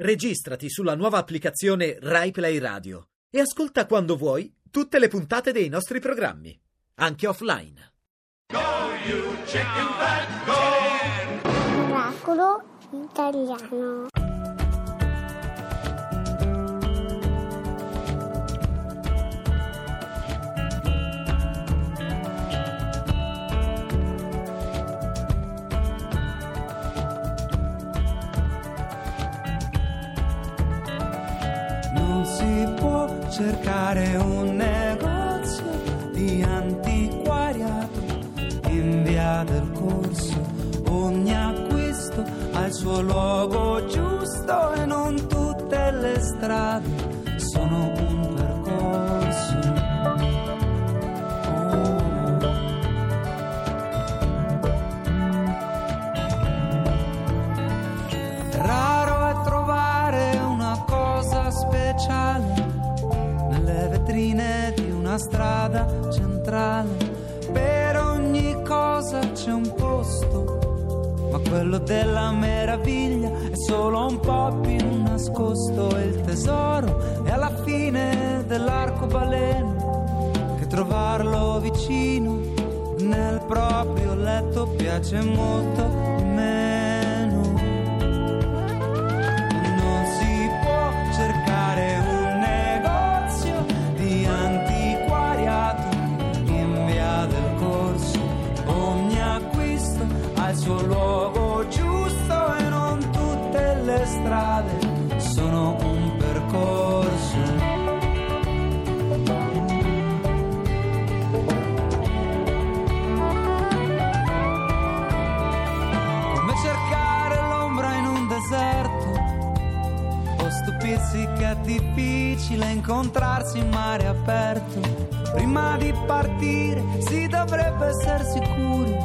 Registrati sulla nuova applicazione RaiPlay Radio e ascolta quando vuoi tutte le puntate dei nostri programmi, anche offline. Miracolo italiano. Cercare un negozio di antiquariato in via del corso. Ogni acquisto ha il suo luogo giusto e non tutte le strade sono un una strada centrale. Per ogni cosa c'è un posto, ma quello della meraviglia è solo un po' più nascosto. Il tesoro è alla fine dell'arcobaleno, che trovarlo vicino nel proprio letto piace molto incontrarsi in mare aperto. Prima di partire si dovrebbe essere sicuri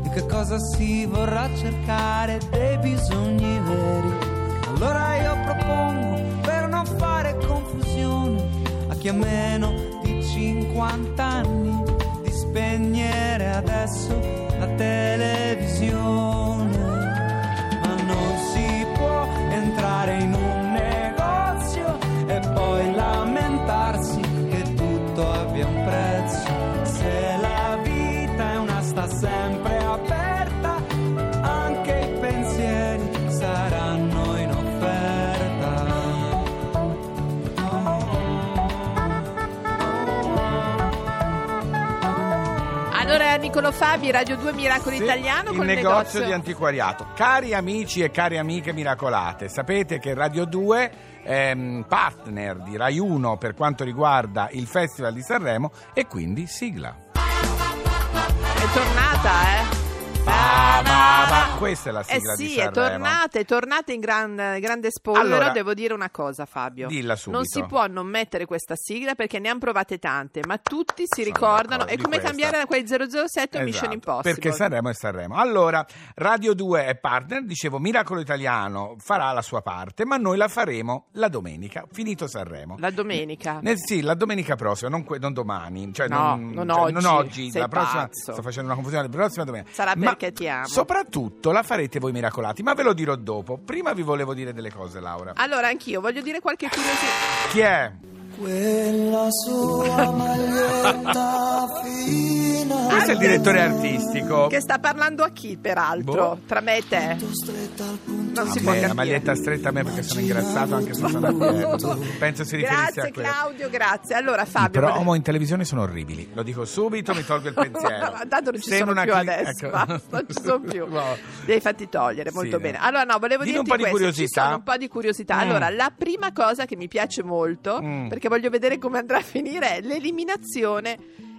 di che cosa si vorrà cercare dei bisogni veri. Allora io propongo, per non fare confusione, a chi ha meno di 50 anni, di spegnere adesso la televisione. Niccolo Fabi, Radio 2 Miracolo Sì, Italiano il con il negozio di antiquariato. Cari amici e cari amiche miracolate, sapete che Radio 2 è mm, partner di Rai 1 per quanto riguarda il Festival di Sanremo e quindi sigla. È tornata, eh? Ba, ba. Questa è la Eh sigla di sì, è Sanremo. tornata, è tornata in gran- grande spoiler. Allora- devo dire una cosa, Fabio. Dilla subito. Non si può non mettere questa sigla perché ne hanno provate tante, ma tutti si Sono ricordano. È di come questa. cambiare da quei 007 o Mission Esatto, Impossible. Perché Sanremo è Sanremo. Allora, Radio 2 è partner, dicevo, Miracolo Italiano farà la sua parte, ma noi la faremo la domenica, finito Sanremo. La domenica. Nel- sì, la domenica prossima, non, que- non domani. Cioè No, non, non cioè, oggi, non oggi, la prossima, pazzo. sto facendo una confusione, la prossima domenica. Sarà Ma perché ti amo. Soprattutto la farete voi miracolati, ma ve lo dirò dopo. Prima vi volevo dire delle cose, Laura. Allora, anch'io voglio dire qualche curiosità. Chi è? Quella sua maglietta fina. Questo è il direttore artistico. Che sta parlando a chi, peraltro? Boh. Tra me e te? Non si può capire. la maglietta stretta a me perché sono ingrassato anche se sono aperto. Penso si riferisse Grazie a quello. Claudio, grazie. Allora I Fabio, promo in televisione sono orribili, lo dico subito, mi tolgo il pensiero. Ma tanto non ci Sembra sono più cli- adesso, ecco. basta, non ci sono più. No. Devi fatti togliere, molto Sì, bene. Allora no, volevo dirti un po' di questo, curiosità. ci sono un po' di curiosità. Mm. Allora, la prima cosa che mi piace molto, Mm. perché voglio vedere come andrà a finire, è l'eliminazione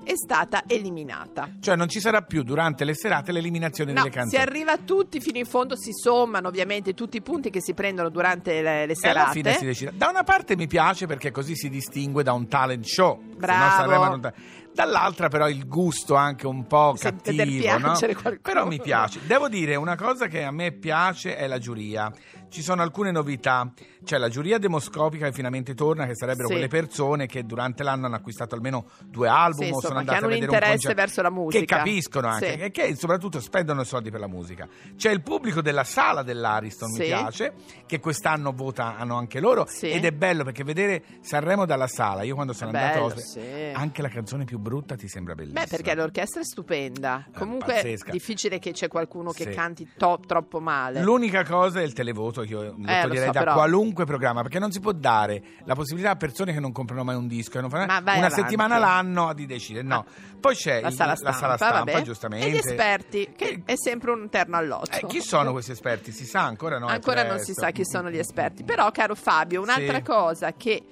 è stata eliminata. Cioè non ci sarà più durante le serate l'eliminazione No, delle si canzoni. arriva a tutti fino in fondo, si sommano ovviamente tutti i punti che si prendono durante le, le E alla serate. fine si decide. Da una parte mi piace perché così si distingue da un talent show. Bravo. Ta- Dall'altra però il gusto anche un po' Se- veder cattivo, no? Però mi piace. Devo dire una cosa che a me piace è la giuria. Ci sono alcune novità. C'è la giuria demoscopica che finalmente torna, che sarebbero Sì. quelle persone che durante l'anno hanno acquistato almeno due album Sì, o sono andate a un vedere interesse un concerto. verso la musica. Che capiscono anche, Sì. e che soprattutto spendono i soldi per la musica. C'è il pubblico della sala dell'Ariston, mi piace, che quest'anno vota, hanno anche loro. Ed è bello perché vedere Sanremo dalla sala, io quando sono Bello, andato, sì. anche la canzone più brutta ti sembra bellissima. Beh, perché l'orchestra è stupenda. Eh, Comunque è difficile che c'è qualcuno che canti to- troppo male. L'unica cosa è il televoto che io lo Eh, lo toglierei so, da però- qualunque programma perché non si può dare la possibilità a persone che non comprano mai un disco e non fanno una avanti. settimana l'anno di decidere. No, poi c'è la sala la stampa, sala stampa, giustamente. E gli esperti, che Eh, è sempre un terno all'otto. eh, chi sono questi esperti? Si sa ancora no? Ancora non si sa chi sono gli esperti. Però, caro Fabio, un'altra Sì. cosa che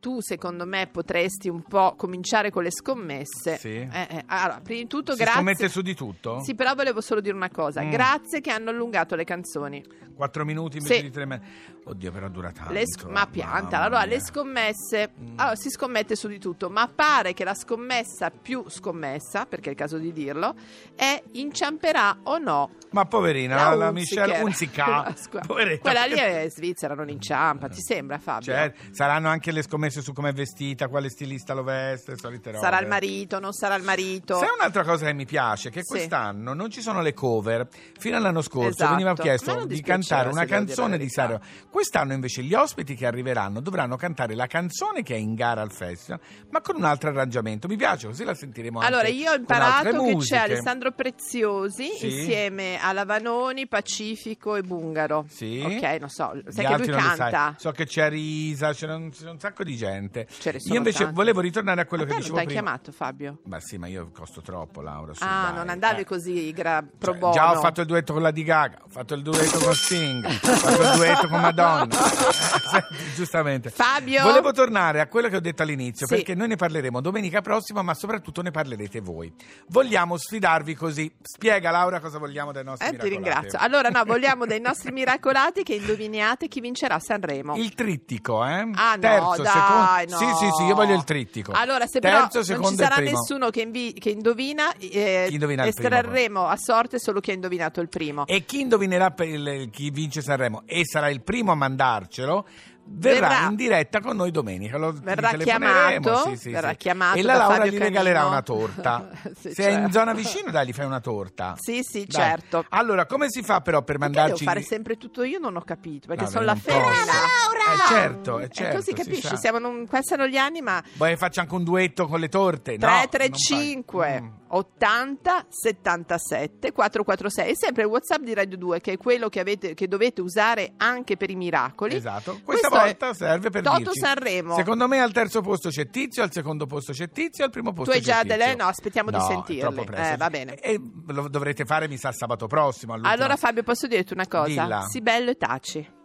tu, secondo me, potresti un po' cominciare con le scommesse. Sì. Eh, eh, allora, prima di tutto, Si grazie. scommette su di tutto? Sì, però volevo solo dire una cosa. Mm. Grazie che hanno allungato le canzoni. Quattro minuti invece Sì. di tre me- Oddio, però dura tanto. Sc- ma pianta, allora le scommesse, Mm. allora, si scommette su di tutto, ma pare che la scommessa più scommessa, perché è il caso di dirlo, è inciamperà o no Ma poverina, la, la. Michelle Unzica. Quella lì è svizzera, non inciampa, ti sembra Fabio? Cioè, saranno anche le scommesse su come è vestita, quale stilista lo veste, solite robe. Sarà il marito, non sarà il marito? Sai un'altra cosa che mi piace? Che Sì. quest'anno non ci sono le cover. Fino all'anno scorso Esatto. veniva chiesto di cantare una canzone di. Sanremo. Quest'anno invece gli ospiti che arriveranno dovranno cantare la canzone che è in gara al festival, ma con un altro arrangiamento. Mi piace, così la sentiremo Allora, anche io ho imparato che c'è Alessandro Preziosi Sì. insieme a Lavanoni, Pacifico e Bungaro. Sì. Ok, non so, Gli sai che lui canta. So che c'è Risa, c'è un, c'è un sacco di gente. Io invece tanti. volevo ritornare a quello A che non dicevo ti prima. chiamato Fabio? Ma sì, ma io costo troppo, Laura. su, Ah, dai. non andavi Eh. così gra- pro Cioè. Già ho fatto il duetto con la Di Gaga, ho fatto il duetto con Sting, ho fatto il duetto con Madonna. Giustamente. Fabio? Volevo tornare a quello che ho detto all'inizio, Sì. perché noi ne parleremo domenica prossima, ma soprattutto ne parlerete voi. Vogliamo sfidarvi così. Spiega Laura cosa vogliamo dai nostri Eh, ti miracolati. ringrazio. Allora, no, vogliamo dei nostri miracolati che indoviniate chi vincerà Sanremo. Il trittico, eh? Ah, no, Terzo, dai, no. Sì, sì, sì, io voglio il trittico. Allora, se Terzo, però non ci sarà nessuno che, invi- che indovina, eh, Chi indovina estrarremo a sorte solo chi ha indovinato il primo. E chi indovinerà per il- chi vince Sanremo e sarà il primo a mandarcelo verrà, Verrà. in diretta con noi domenica. Lo, Verrà chiamato, sì, sì, verrà sì. chiamato e la Laura Fabio gli regalerà una torta. Sì, Se è in certo. zona vicino, dai, gli fai una torta. Sì, sì, Dai. certo. Allora, come si fa però per Perché mandarci devo fare sempre tutto io? Non ho capito, perché Vabbè, sono la femmina. Eh, certo, eh, E certo, così si capisci, siamo non, passano gli anni, ma Poi faccio anche un duetto con le torte, no? 335 Non fai- Mm. 80 77 446 è sempre il WhatsApp di Radio 2 che è quello che, avete, che dovete usare anche per i miracoli. Esatto, questa Questo volta serve per Toto dirci. Sanremo. Secondo me al terzo posto c'è Tizio, al secondo posto c'è Tizio, al primo posto hai c'è già delle- no, aspettiamo di No, è sentirle. Eh, va bene. E lo dovrete fare, mi sa, sabato prossimo. all'ultima- Allora Fabio posso dirti una cosa? Dilla. Sii bello e taci.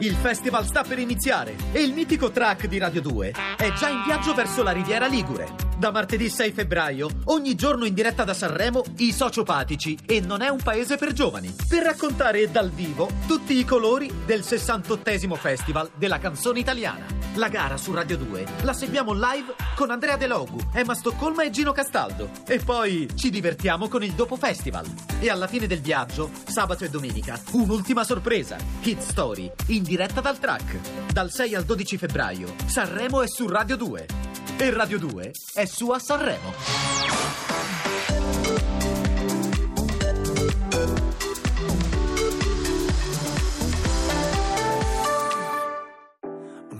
Il festival sta per iniziare e il mitico track di Radio 2 è già in viaggio verso la Riviera Ligure. Da martedì 6 febbraio, ogni giorno in diretta da Sanremo, i sociopatici e non è un paese per giovani, per raccontare dal vivo tutti i colori del 68esimo Festival della canzone italiana. La gara su Radio 2 la seguiamo live con Andrea De Logu, Emma Stoccolma e Gino Castaldo. E poi ci divertiamo con il dopo festival. E alla fine del viaggio, sabato e domenica, un'ultima sorpresa. Hit Story, in diretta dal track. Dal 6 al 12 febbraio, Sanremo è su Radio 2. E Radio 2 è su a Sanremo.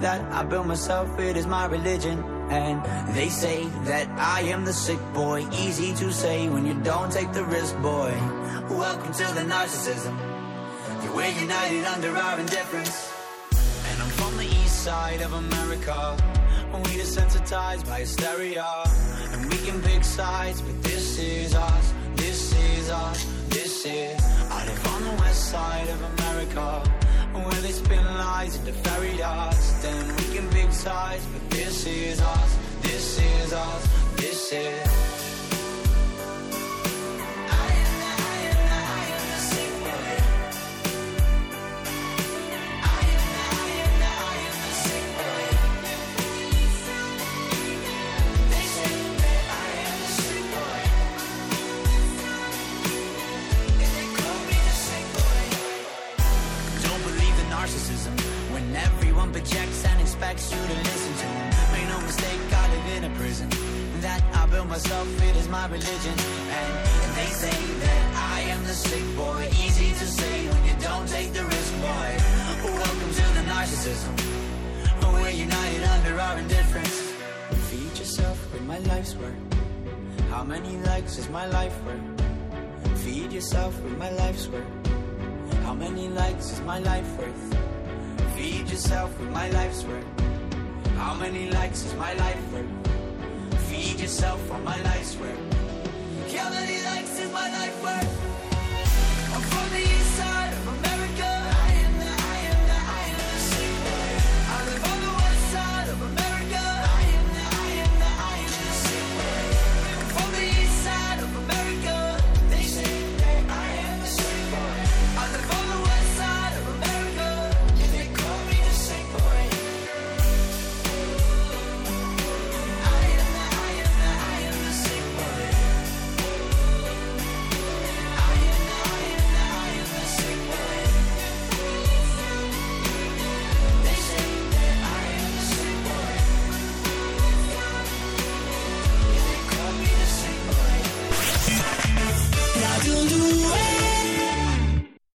that I built myself, it is my religion. And they say that I am the sick boy. Easy to say when you don't take the risk, boy. Welcome to the narcissism. We're united under our indifference. And I'm from the east side of America. We desensitized by hysteria. And we can pick sides, but this is us. This is us. This is. I live on the west side of America. Where they spin lies into fairy dust And we can big size But this is us, this is us, this is narcissism when everyone projects and expects you to listen to them. Make no mistake, I live in a prison that I built myself. It is my religion, and, they say that I am the sick boy. Easy to say when you don't take the risk, boy. Welcome to the narcissism. We're united under our indifference. Feed yourself with my life's work. How many likes is my life worth? Feed yourself with my life's work. How many likes is my life worth? Feed yourself with my life's work. How many likes is my life worth? Feed yourself on my life's worth. How many likes is my life worth?